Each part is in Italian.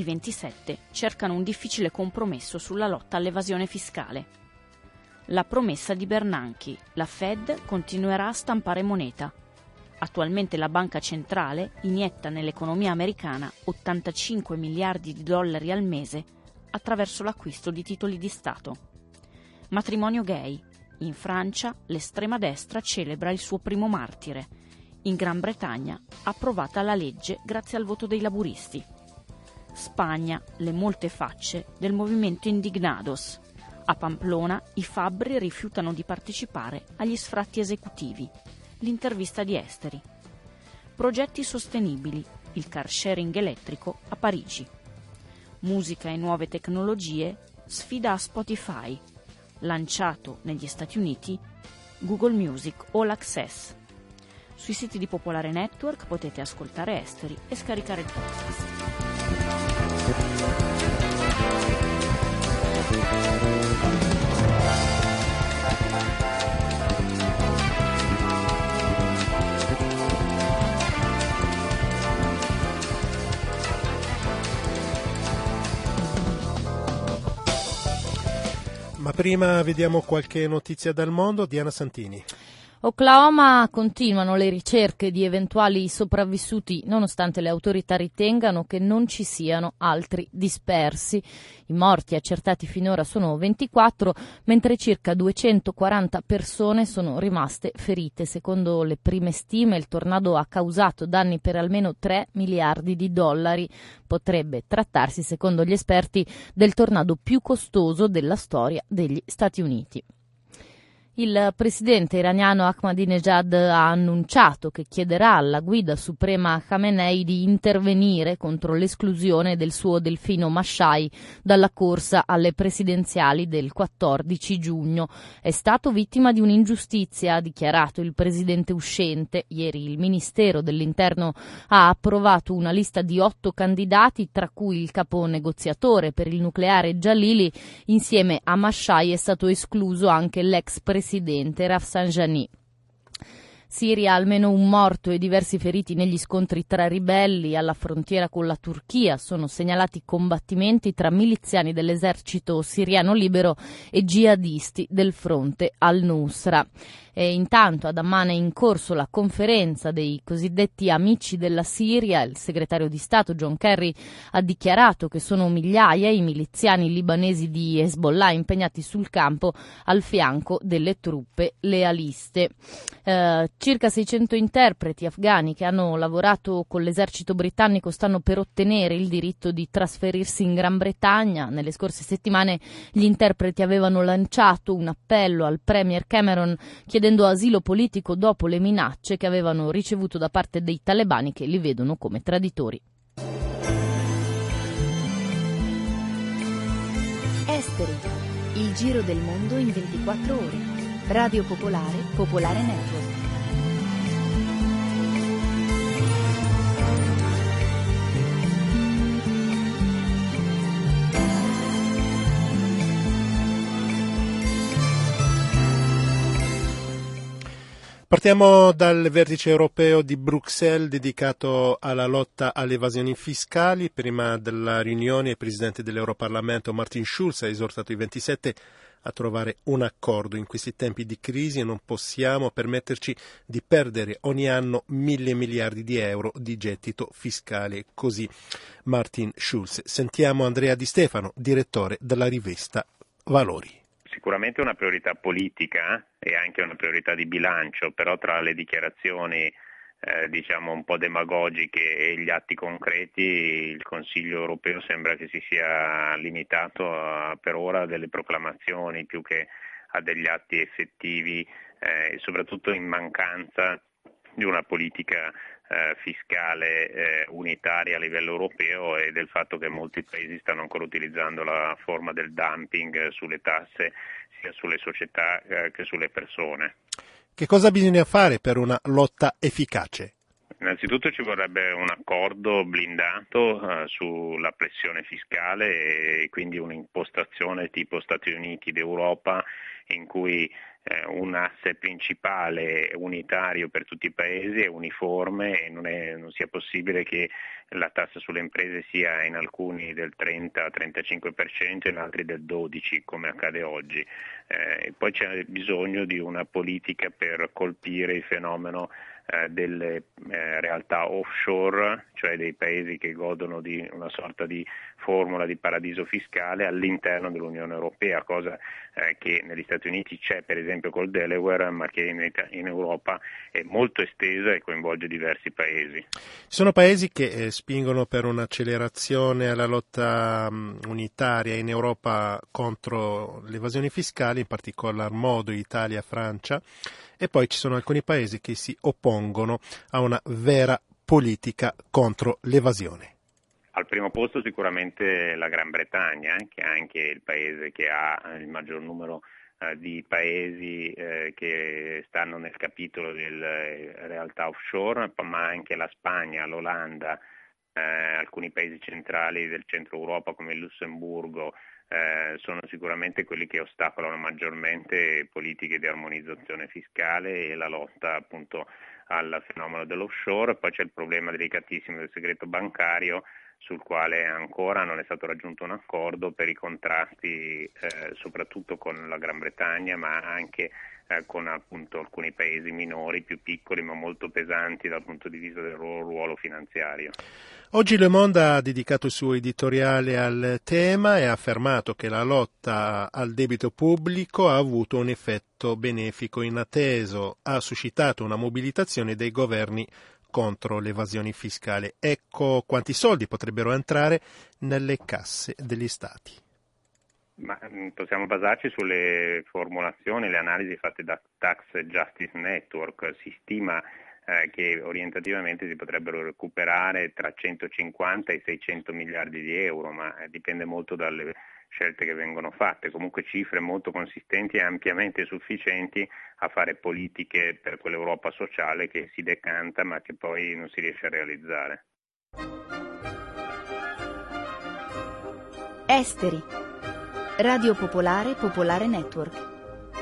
I 27 cercano un difficile compromesso sulla lotta all'evasione fiscale. La promessa di Bernanchi. La Fed continuerà a stampare moneta. Attualmente la banca centrale inietta nell'economia americana 85 miliardi di dollari al mese attraverso l'acquisto di titoli di Stato. Matrimonio gay. In Francia l'estrema destra celebra il suo primo martire. In Gran Bretagna approvata la legge grazie al voto dei laburisti. Spagna le molte facce del movimento Indignados. A Pamplona i fabbri rifiutano di partecipare agli sfratti esecutivi. L'intervista di Esteri. Progetti sostenibili. Il car sharing elettrico a Parigi. Musica e nuove tecnologie. Sfida a Spotify lanciato negli Stati Uniti Google Music All Access. Sui siti di Popolare Network potete ascoltare Esteri e scaricare il podcast. Prima vediamo qualche notizia dal mondo. Diana Santini. Oklahoma continuano le ricerche di eventuali sopravvissuti nonostante le autorità ritengano che non ci siano altri dispersi. I morti accertati finora sono 24, mentre circa 240 persone sono rimaste ferite. Secondo le prime stime il tornado ha causato danni per almeno 3 miliardi di dollari. Potrebbe trattarsi, secondo gli esperti, del tornado più costoso della storia degli Stati Uniti. Il presidente iraniano Ahmadinejad ha annunciato che chiederà alla guida suprema Khamenei di intervenire contro l'esclusione del suo delfino Mashai dalla corsa alle presidenziali del 14 giugno. È stato vittima di un'ingiustizia, ha dichiarato il presidente uscente. Ieri il Ministero dell'Interno ha approvato una lista di otto candidati, tra cui il capo negoziatore per il nucleare Jalili. Insieme a Mashai è stato escluso anche l'ex presidente presidente Rafsanjani. Siria almeno un morto e diversi feriti negli scontri tra ribelli alla frontiera con la Turchia. Sono segnalati combattimenti tra miliziani dell'esercito siriano libero e jihadisti del fronte al-Nusra. E intanto ad Amman è in corso la conferenza dei cosiddetti amici della Siria. Il segretario di Stato John Kerry ha dichiarato che sono migliaia i miliziani libanesi di Hezbollah impegnati sul campo al fianco delle truppe lealiste. Eh, circa 600 interpreti afghani che hanno lavorato con l'esercito britannico stanno per ottenere il diritto di trasferirsi in Gran Bretagna. Nelle scorse settimane gli interpreti avevano lanciato un appello al Premier Cameron chiedendo asilo politico dopo le minacce che avevano ricevuto da parte dei talebani che li vedono come traditori. Esteri, il giro del mondo in 24 ore. Radio Popolare, Popolare Network. Partiamo dal vertice europeo di Bruxelles dedicato alla lotta alle evasioni fiscali. Prima della riunione il Presidente dell'Europarlamento Martin Schulz ha esortato i 27 a trovare un accordo. In questi tempi di crisi non possiamo permetterci di perdere ogni anno mille miliardi di euro di gettito fiscale. Così Martin Schulz. Sentiamo Andrea Di Stefano, direttore della rivista Valori sicuramente una priorità politica e anche una priorità di bilancio, però tra le dichiarazioni eh, diciamo un po' demagogiche e gli atti concreti il Consiglio europeo sembra che si sia limitato a, per ora a delle proclamazioni più che a degli atti effettivi eh, e soprattutto in mancanza di una politica eh, fiscale eh, unitaria a livello europeo e del fatto che molti paesi stanno ancora utilizzando la forma del dumping sulle tasse sia sulle società eh, che sulle persone. Che cosa bisogna fare per una lotta efficace? Innanzitutto ci vorrebbe un accordo blindato eh, sulla pressione fiscale e quindi un'impostazione tipo Stati Uniti d'Europa in cui eh, un asse principale unitario per tutti i paesi è uniforme e non, è, non, sia possibile che la tassa sulle imprese sia in alcuni del 30-35% e in altri del 12% come accade oggi. Eh, poi c'è bisogno di una politica per colpire il fenomeno eh, delle eh, realtà offshore, cioè dei paesi che godono di una sorta di formula di paradiso fiscale all'interno dell'Unione Europea, cosa eh, che negli Stati Uniti c'è per esempio col Delaware, ma che in, in Europa è molto estesa e coinvolge diversi paesi. Ci sono paesi che eh, spingono per un'accelerazione alla lotta um, unitaria in Europa contro le evasioni fiscali, in particolar modo Italia e Francia e poi ci sono alcuni paesi che si oppongono a una vera politica contro l'evasione. Al primo posto sicuramente la Gran Bretagna, eh, che è anche il paese che ha il maggior numero eh, di paesi eh, che stanno nel capitolo delle eh, realtà offshore, ma anche la Spagna, l'Olanda, eh, alcuni paesi centrali del centro Europa come il Lussemburgo, eh, sono sicuramente quelli che ostacolano maggiormente politiche di armonizzazione fiscale e la lotta appunto al fenomeno dell'offshore. Poi c'è il problema delicatissimo del segreto bancario sul quale ancora non è stato raggiunto un accordo per i contratti eh, soprattutto con la Gran Bretagna ma anche eh, con appunto, alcuni paesi minori, più piccoli ma molto pesanti dal punto di vista del loro ruolo finanziario. Oggi Le Monde ha dedicato il suo editoriale al tema e ha affermato che la lotta al debito pubblico ha avuto un effetto benefico inatteso, ha suscitato una mobilitazione dei governi contro l'evasione fiscale. Ecco quanti soldi potrebbero entrare nelle casse degli Stati. Ma mm, possiamo basarci sulle formulazioni, le analisi fatte da Tax Justice Network. Si stima eh, che orientativamente si potrebbero recuperare tra 150 e 600 miliardi di euro, ma eh, dipende molto dalle scelte che vengono fatte, comunque cifre molto consistenti e ampiamente sufficienti a fare politiche per quell'Europa sociale che si decanta ma che poi non si riesce a realizzare. Esteri. Radio Popolare Popolare Network.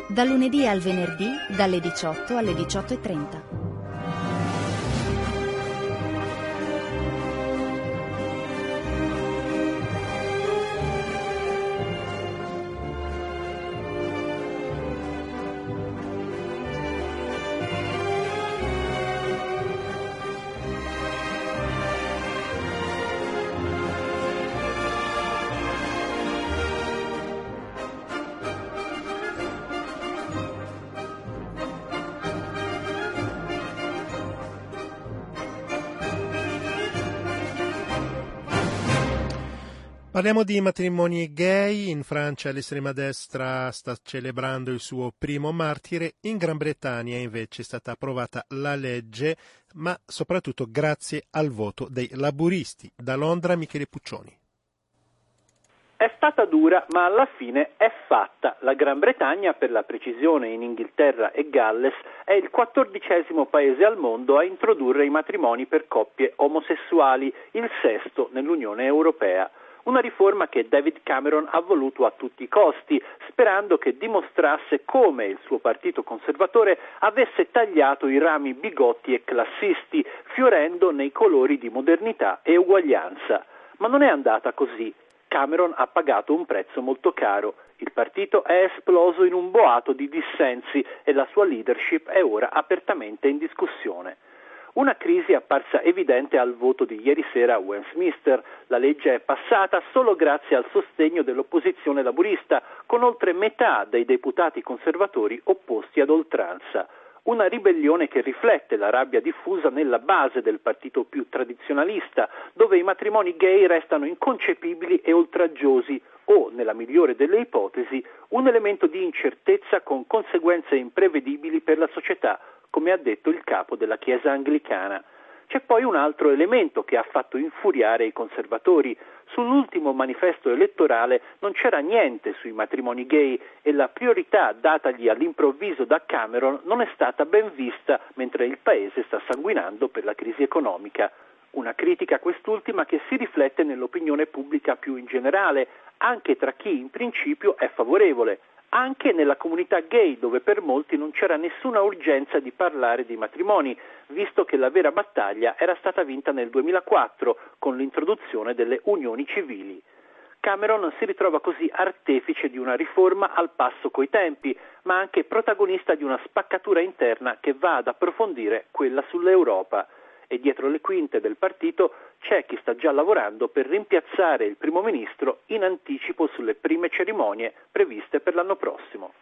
Da lunedì al venerdì dalle 18 alle 18.30. Parliamo di matrimoni gay. In Francia l'estrema destra sta celebrando il suo primo martire. In Gran Bretagna invece è stata approvata la legge, ma soprattutto grazie al voto dei laburisti. Da Londra Michele Puccioni. È stata dura, ma alla fine è fatta. La Gran Bretagna, per la precisione in Inghilterra e Galles, è il quattordicesimo paese al mondo a introdurre i matrimoni per coppie omosessuali, il sesto nell'Unione Europea. Una riforma che David Cameron ha voluto a tutti i costi, sperando che dimostrasse come il suo partito conservatore avesse tagliato i rami bigotti e classisti, fiorendo nei colori di modernità e uguaglianza. Ma non è andata così. Cameron ha pagato un prezzo molto caro. Il partito è esploso in un boato di dissensi e la sua leadership è ora apertamente in discussione. Una crisi apparsa evidente al voto di ieri sera a Westminster. La legge è passata solo grazie al sostegno dell'opposizione laburista, con oltre metà dei deputati conservatori opposti ad oltranza. Una ribellione che riflette la rabbia diffusa nella base del partito più tradizionalista, dove i matrimoni gay restano inconcepibili e oltraggiosi o, nella migliore delle ipotesi, un elemento di incertezza con conseguenze imprevedibili per la società, come ha detto il capo della Chiesa anglicana. C'è poi un altro elemento che ha fatto infuriare i conservatori. Sull'ultimo manifesto elettorale non c'era niente sui matrimoni gay e la priorità datagli all'improvviso da Cameron non è stata ben vista mentre il paese sta sanguinando per la crisi economica. Una critica quest'ultima che si riflette nell'opinione pubblica più in generale, anche tra chi in principio è favorevole anche nella comunità gay, dove per molti non c'era nessuna urgenza di parlare di matrimoni, visto che la vera battaglia era stata vinta nel 2004 con l'introduzione delle unioni civili. Cameron si ritrova così artefice di una riforma al passo coi tempi, ma anche protagonista di una spaccatura interna che va ad approfondire quella sull'Europa e dietro le quinte del partito c'è chi sta già lavorando per rimpiazzare il primo ministro in anticipo sulle prime cerimonie previste per l'anno prossimo.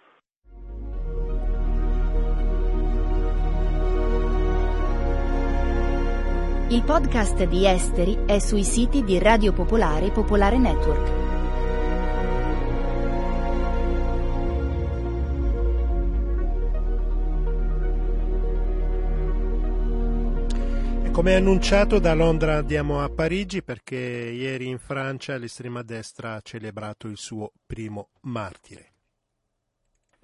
Il podcast di Esteri è sui siti di Radio Popolare e Popolare Network. Come annunciato da Londra andiamo a Parigi perché ieri in Francia l'estrema destra ha celebrato il suo primo martire.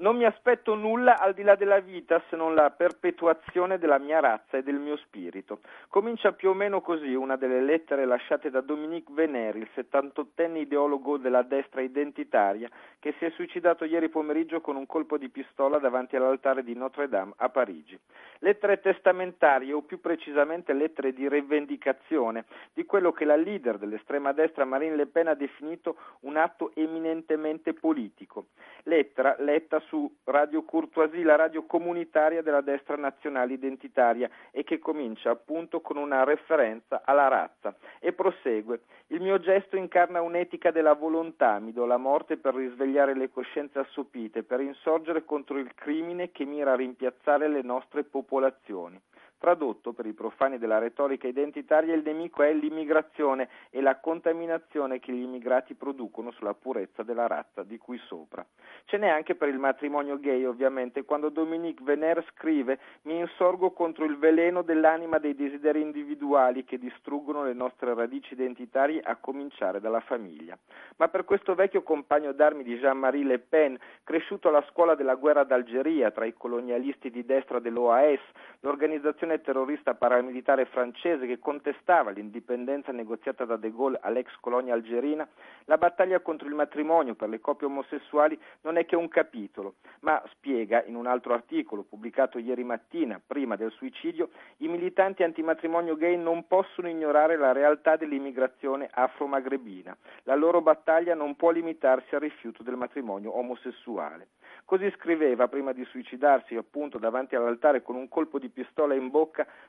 Non mi aspetto nulla al di là della vita se non la perpetuazione della mia razza e del mio spirito. Comincia più o meno così una delle lettere lasciate da Dominique Veneri, il 78enne ideologo della destra identitaria, che si è suicidato ieri pomeriggio con un colpo di pistola davanti all'altare di Notre Dame a Parigi. Lettere testamentarie o più precisamente lettere di rivendicazione di quello che la leader dell'estrema destra Marine Le Pen ha definito un atto eminentemente politico. Lettera letta su su Radio Courtoisie, la radio comunitaria della destra nazionale identitaria e che comincia appunto con una referenza alla razza e prosegue. Il mio gesto incarna un'etica della volontà, mi do la morte per risvegliare le coscienze assopite, per insorgere contro il crimine che mira a rimpiazzare le nostre popolazioni. Tradotto per i profani della retorica identitaria, il nemico è l'immigrazione e la contaminazione che gli immigrati producono sulla purezza della razza di cui sopra. Ce n'è anche per il matrimonio gay, ovviamente, quando Dominique Venner scrive Mi insorgo contro il veleno dell'anima dei desideri individuali che distruggono le nostre radici identitarie, a cominciare dalla famiglia. Ma per questo vecchio compagno d'armi di Jean-Marie Le Pen, cresciuto alla scuola della guerra d'Algeria tra i colonialisti di destra dell'OAS, l'organizzazione organizzazione terrorista paramilitare francese che contestava l'indipendenza negoziata da De Gaulle all'ex colonia algerina, la battaglia contro il matrimonio per le coppie omosessuali non è che un capitolo, ma spiega in un altro articolo pubblicato ieri mattina, prima del suicidio, i militanti antimatrimonio gay non possono ignorare la realtà dell'immigrazione afro-magrebina. La loro battaglia non può limitarsi al rifiuto del matrimonio omosessuale. Così scriveva prima di suicidarsi appunto davanti all'altare con un colpo di pistola in bocca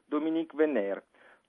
Dominique Venner.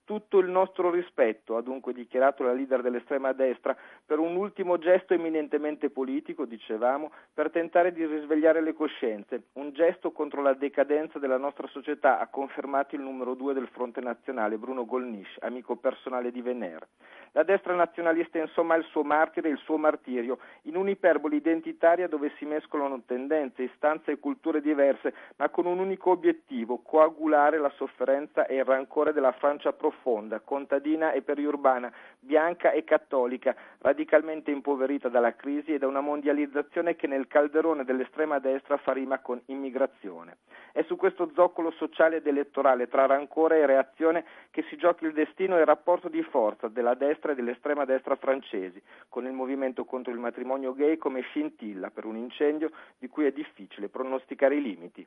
Tutto il nostro rispetto, ha dunque dichiarato la leader dell'estrema destra, per un ultimo gesto eminentemente politico, dicevamo, per tentare di risvegliare le coscienze, un gesto contro la decadenza della nostra società, ha confermato il numero due del Fronte Nazionale, Bruno Golnisch, amico personale di Venner. La destra nazionalista insomma il suo martire, il suo martirio, in un'iperbole identitaria dove si mescolano tendenze, istanze e culture diverse, ma con un unico obiettivo, coagulare la sofferenza e il rancore della Francia profonda, contadina e periurbana, bianca e cattolica, radicalmente impoverita dalla crisi e da una mondializzazione che nel calderone dell'estrema destra fa rima con immigrazione. È su questo zoccolo sociale ed elettorale tra rancore e reazione che si gioca il destino e il rapporto di forza della destra e dell'estrema destra francesi, con il movimento contro il matrimonio gay come scintilla per un incendio di cui è difficile pronosticare i limiti.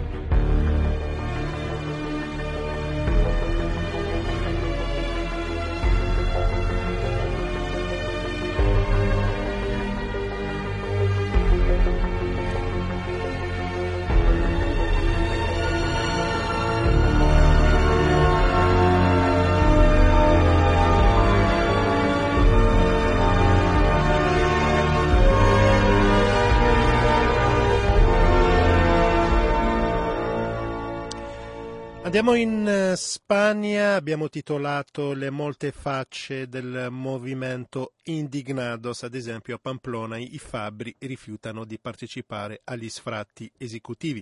Andiamo in eh, Spagna, abbiamo titolato Le molte facce del movimento Indignados, ad esempio a Pamplona i fabbri rifiutano di partecipare agli sfratti esecutivi.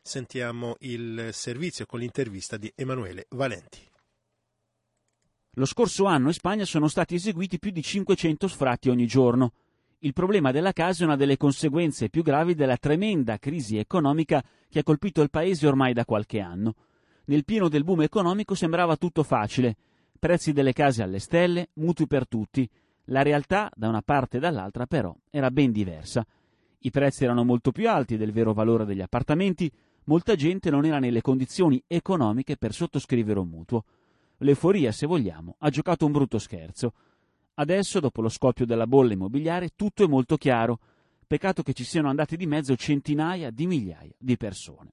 Sentiamo il servizio con l'intervista di Emanuele Valenti. Lo scorso anno in Spagna sono stati eseguiti più di 500 sfratti ogni giorno. Il problema della casa è una delle conseguenze più gravi della tremenda crisi economica che ha colpito il paese ormai da qualche anno. Nel pieno del boom economico sembrava tutto facile. Prezzi delle case alle stelle, mutui per tutti. La realtà, da una parte e dall'altra, però, era ben diversa. I prezzi erano molto più alti del vero valore degli appartamenti, molta gente non era nelle condizioni economiche per sottoscrivere un mutuo. L'euforia, se vogliamo, ha giocato un brutto scherzo. Adesso, dopo lo scoppio della bolla immobiliare, tutto è molto chiaro. Peccato che ci siano andati di mezzo centinaia di migliaia di persone.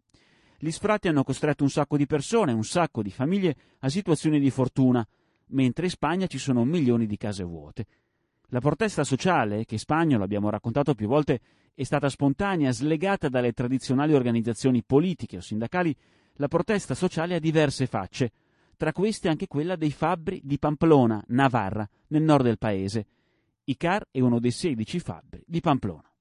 Gli sfratti hanno costretto un sacco di persone, un sacco di famiglie a situazioni di fortuna, mentre in Spagna ci sono milioni di case vuote. La protesta sociale, che in Spagna, lo abbiamo raccontato più volte, è stata spontanea, slegata dalle tradizionali organizzazioni politiche o sindacali, la protesta sociale ha diverse facce, tra queste anche quella dei fabbri di Pamplona, Navarra, nel nord del paese. Icar è uno dei 16 fabbri di Pamplona.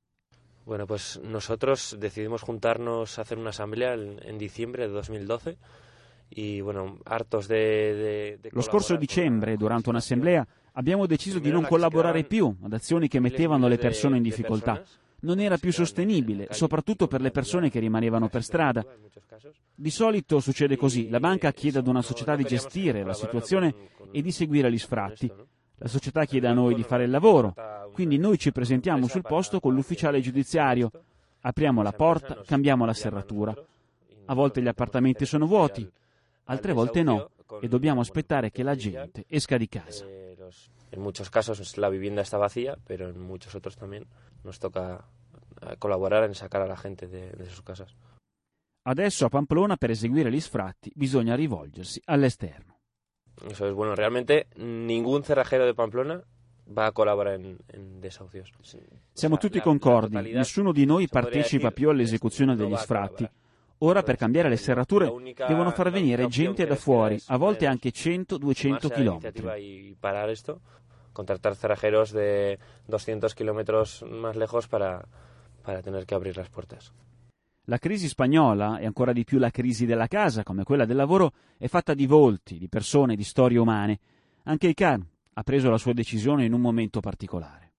Bueno, pues nosotros decidimos juntarnos a hacer una asamblea en, diciembre de 2012 y bueno, hartos de, de, de Lo scorso dicembre, durante un'assemblea, abbiamo deciso di non collaborare più ad azioni che mettevano le persone in difficoltà. Non era più sostenibile, soprattutto per le persone che rimanevano per strada. Di solito succede così, la banca chiede ad una società di gestire la situazione e di seguire gli sfratti. La società chiede a noi di fare il lavoro, quindi noi ci presentiamo sul posto con l'ufficiale giudiziario, apriamo la porta, cambiamo la serratura. A volte gli appartamenti sono vuoti, altre volte no, e dobbiamo aspettare che la gente esca di casa. En muchos casos la vivienda está vacía, pero en muchos otros también nos toca colaborar en sacar a la gente de sus casas. Adesso a Pamplona per eseguire gli sfratti bisogna rivolgersi all'esterno. Eso es bueno. Realmente ningún cerrajero de Pamplona va a colaborar en, en desahucios. Siamo tutti concordi, nessuno di noi partecipa più all'esecuzione degli sfratti. Ora per cambiare le serrature devono far venire gente da fuori, a volte anche 100-200 chilometri. parar esto, contratar cerrajeros de 200 kilómetros más lejos para, para tener que abrir las puertas. La crisi spagnola, e ancora di più la crisi della casa, come quella del lavoro, è fatta di volti, di persone, di storie umane. Anche Icar ha preso la sua decisione in un momento particolare.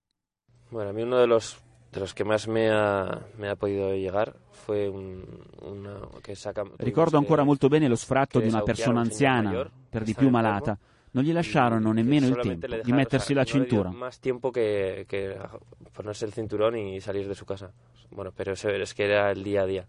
Bueno, a mí uno de los, de los que más me ha, me ha podido llegar fue un, una que saca... Ricordo ancora molto bene lo sfratto di una persona anziana, per di più malata. Non gli lasciarono nemmeno il tempo di mettersi la cintura. Más tiempo que, que ponerse el cinturón y salir de su casa. Bueno, pero es que era el día a día.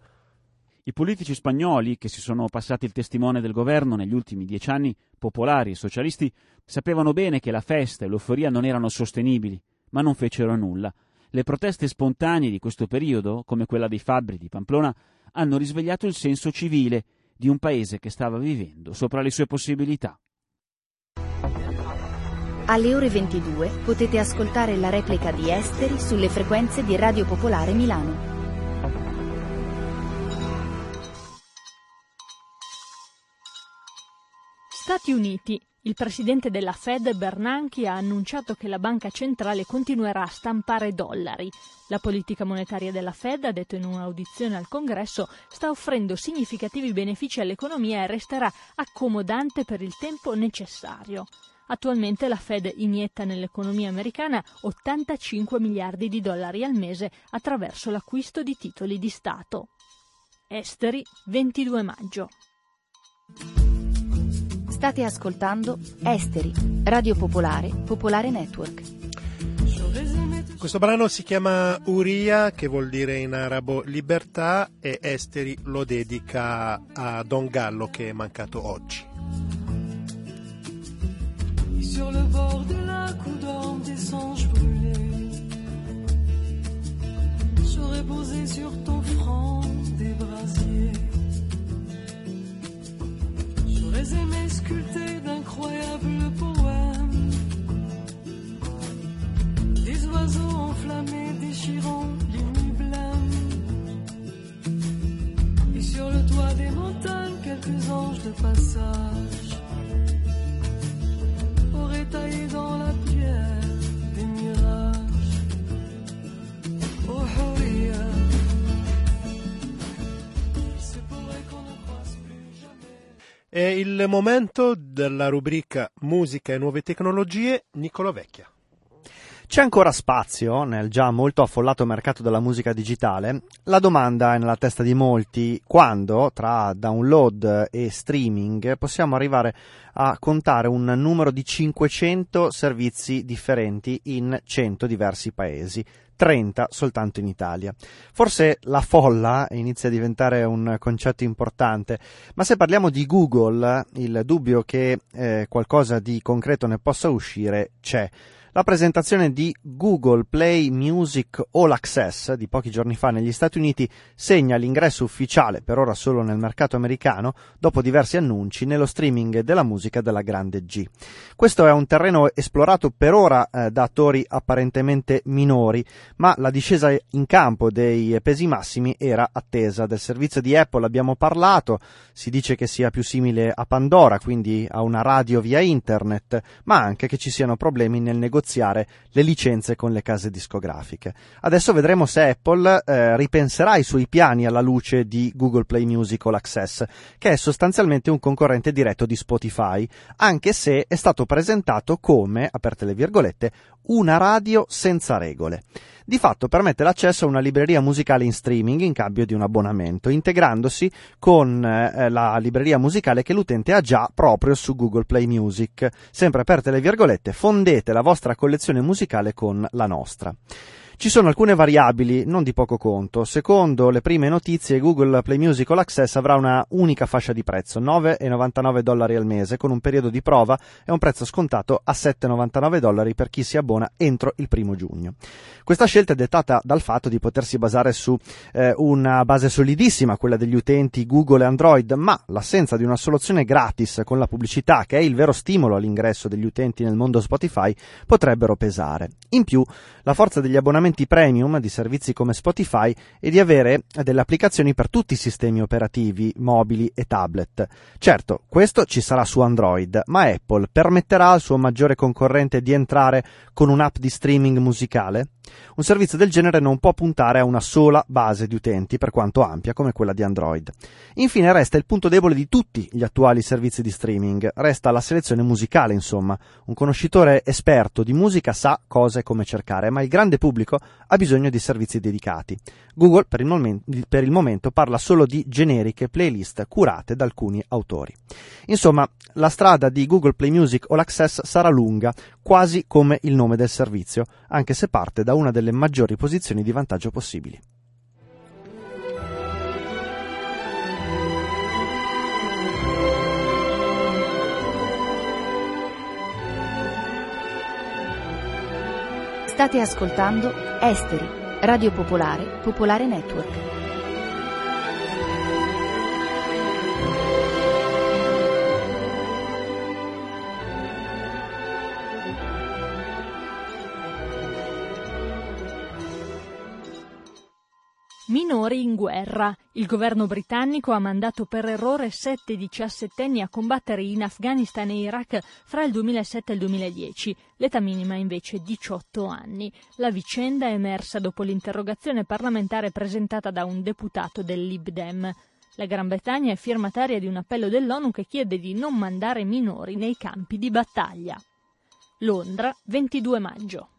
I politici spagnoli, che si sono passati il testimone del governo negli ultimi dieci anni, popolari e socialisti, sapevano bene che la festa e l'euforia non erano sostenibili, ma non fecero nulla. Le proteste spontanee di questo periodo, come quella dei fabbri di Pamplona, hanno risvegliato il senso civile di un paese che stava vivendo sopra le sue possibilità. Alle ore 22 potete ascoltare la replica di Esteri sulle frequenze di Radio Popolare Milano. Stati Uniti. Il presidente della Fed Bernanke ha annunciato che la banca centrale continuerà a stampare dollari. La politica monetaria della Fed, ha detto in un'audizione al Congresso, sta offrendo significativi benefici all'economia e resterà accomodante per il tempo necessario. Attualmente la Fed inietta nell'economia americana 85 miliardi di dollari al mese attraverso l'acquisto di titoli di Stato. Esteri, 22 maggio. State ascoltando Esteri, Radio Popolare, Popolare Network. Questo brano si chiama Uria, che vuol dire in arabo libertà, e Esteri lo dedica a Don Gallo che è mancato oggi. Posé sur ton front des brasiers. J'aurais aimé sculpter d'incroyables poèmes, des oiseaux enflammés déchirant les. Et sur le toit des montagnes, quelques anges de passage aurait taillé dans la È il momento della rubrica Musica e nuove tecnologie, Nicolo Vecchia. C'è ancora spazio nel già molto affollato mercato della musica digitale? La domanda è nella testa di molti quando, tra download e streaming, possiamo arrivare a contare un numero di 500 servizi differenti in 100 diversi paesi. 30 soltanto in Italia. Forse la folla inizia a diventare un concetto importante, ma se parliamo di Google, il dubbio che eh, qualcosa di concreto ne possa uscire c'è. La presentazione di Google Play Music All Access di pochi giorni fa negli Stati Uniti segna l'ingresso ufficiale, per ora solo nel mercato americano, dopo diversi annunci nello streaming della musica della grande G. Questo è un terreno esplorato per ora eh, da attori apparentemente minori, ma la discesa in campo dei pesi massimi era attesa. Del servizio di Apple abbiamo parlato, si dice che sia più simile a Pandora, quindi a una radio via internet, ma anche che ci siano problemi nel negoziare le licenze con le case discografiche. Adesso vedremo se Apple eh, ripenserà i suoi piani alla luce di Google Play Music All Access, che è sostanzialmente un concorrente diretto di Spotify, anche se è stato presentato come, aperte le virgolette, una radio senza regole. Di fatto permette l'accesso a una libreria musicale in streaming in cambio di un abbonamento, integrandosi con eh, la libreria musicale che l'utente ha già proprio su Google Play Music. Sempre aperte le virgolette, fondete la vostra collezione musicale con la nostra. Ci sono alcune variabili non di poco conto. Secondo le prime notizie, Google Play Music All Access avrà una unica fascia di prezzo, 9,99 dollari al mese, con un periodo di prova e un prezzo scontato a 7,99 dollari per chi si abbona entro il primo giugno. Questa scelta è dettata dal fatto di potersi basare su eh, una base solidissima, quella degli utenti Google e Android, ma l'assenza di una soluzione gratis con la pubblicità, che è il vero stimolo all'ingresso degli utenti nel mondo Spotify, potrebbero pesare. In più, la forza degli abbonamenti premium di servizi come Spotify è di avere delle applicazioni per tutti i sistemi operativi, mobili e tablet. Certo, questo ci sarà su Android, ma Apple permetterà al suo maggiore concorrente di entrare con un'app di streaming musicale? Un servizio del genere non può puntare a una sola base di utenti, per quanto ampia come quella di Android. Infine resta il punto debole di tutti gli attuali servizi di streaming, resta la selezione musicale, insomma. Un conoscitore esperto di musica sa cosa e come cercare, ma il grande pubblico ha bisogno di servizi dedicati. Google per il, momento, per il momento parla solo di generiche playlist curate da alcuni autori. Insomma, la strada di Google Play Music All Access sarà lunga, quasi come il nome del servizio, anche se parte da una delle maggiori posizioni di vantaggio possibili. State ascoltando Esteri, Radio Popolare, Popolare Network. Minori in guerra. Il governo britannico ha mandato per errore sette diciassettenni a combattere in Afghanistan e Iraq fra il 2007 e il 2010. L'età minima invece 18 anni. La vicenda è emersa dopo l'interrogazione parlamentare presentata da un deputato del Lib Dem. La Gran Bretagna è firmataria di un appello dell'ONU che chiede di non mandare minori nei campi di battaglia. Londra, 22 maggio.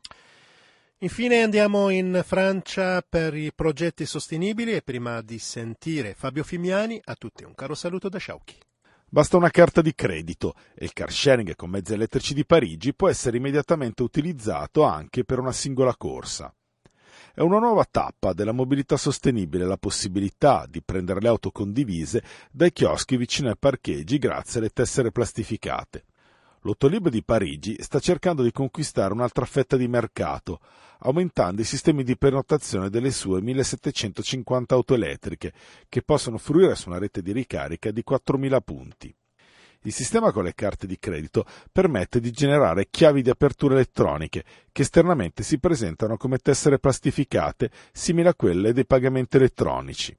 Infine andiamo in Francia per i progetti sostenibili e prima di sentire Fabio Fimiani, a tutti un caro saluto da Sciauchi. Basta una carta di credito e il car sharing con mezzi elettrici di Parigi può essere immediatamente utilizzato anche per una singola corsa. È una nuova tappa della mobilità sostenibile la possibilità di prendere le auto condivise dai chioschi vicino ai parcheggi grazie alle tessere plastificate. L'Autolib di Parigi sta cercando di conquistare un'altra fetta di mercato, aumentando i sistemi di prenotazione delle sue 1750 auto elettriche, che possono fruire su una rete di ricarica di 4000 punti. Il sistema con le carte di credito permette di generare chiavi di apertura elettroniche che esternamente si presentano come tessere plastificate simili a quelle dei pagamenti elettronici.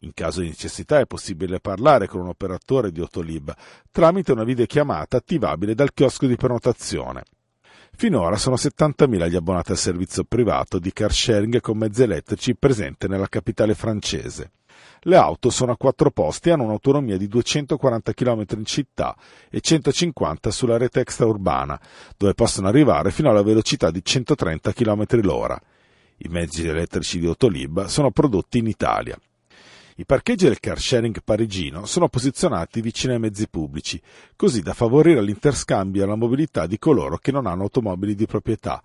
In caso di necessità è possibile parlare con un operatore di Autolib tramite una videochiamata attivabile dal chiosco di prenotazione. Finora sono 70.000 gli abbonati al servizio privato di car sharing con mezzi elettrici presente nella capitale francese. Le auto sono a quattro posti e hanno un'autonomia di 240 km in città e 150 sulla rete extraurbana, dove possono arrivare fino alla velocità di 130 km l'ora. I mezzi elettrici di Autolib sono prodotti in Italia. I parcheggi del car sharing parigino sono posizionati vicino ai mezzi pubblici, così da favorire l'interscambio e la mobilità di coloro che non hanno automobili di proprietà.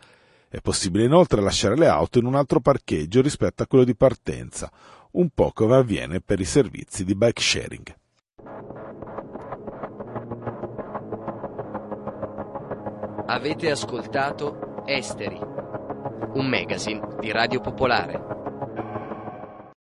È possibile inoltre lasciare le auto in un altro parcheggio rispetto a quello di partenza, un po' come avviene per i servizi di bike sharing. Avete ascoltato Esteri, un magazine di Radio Popolare.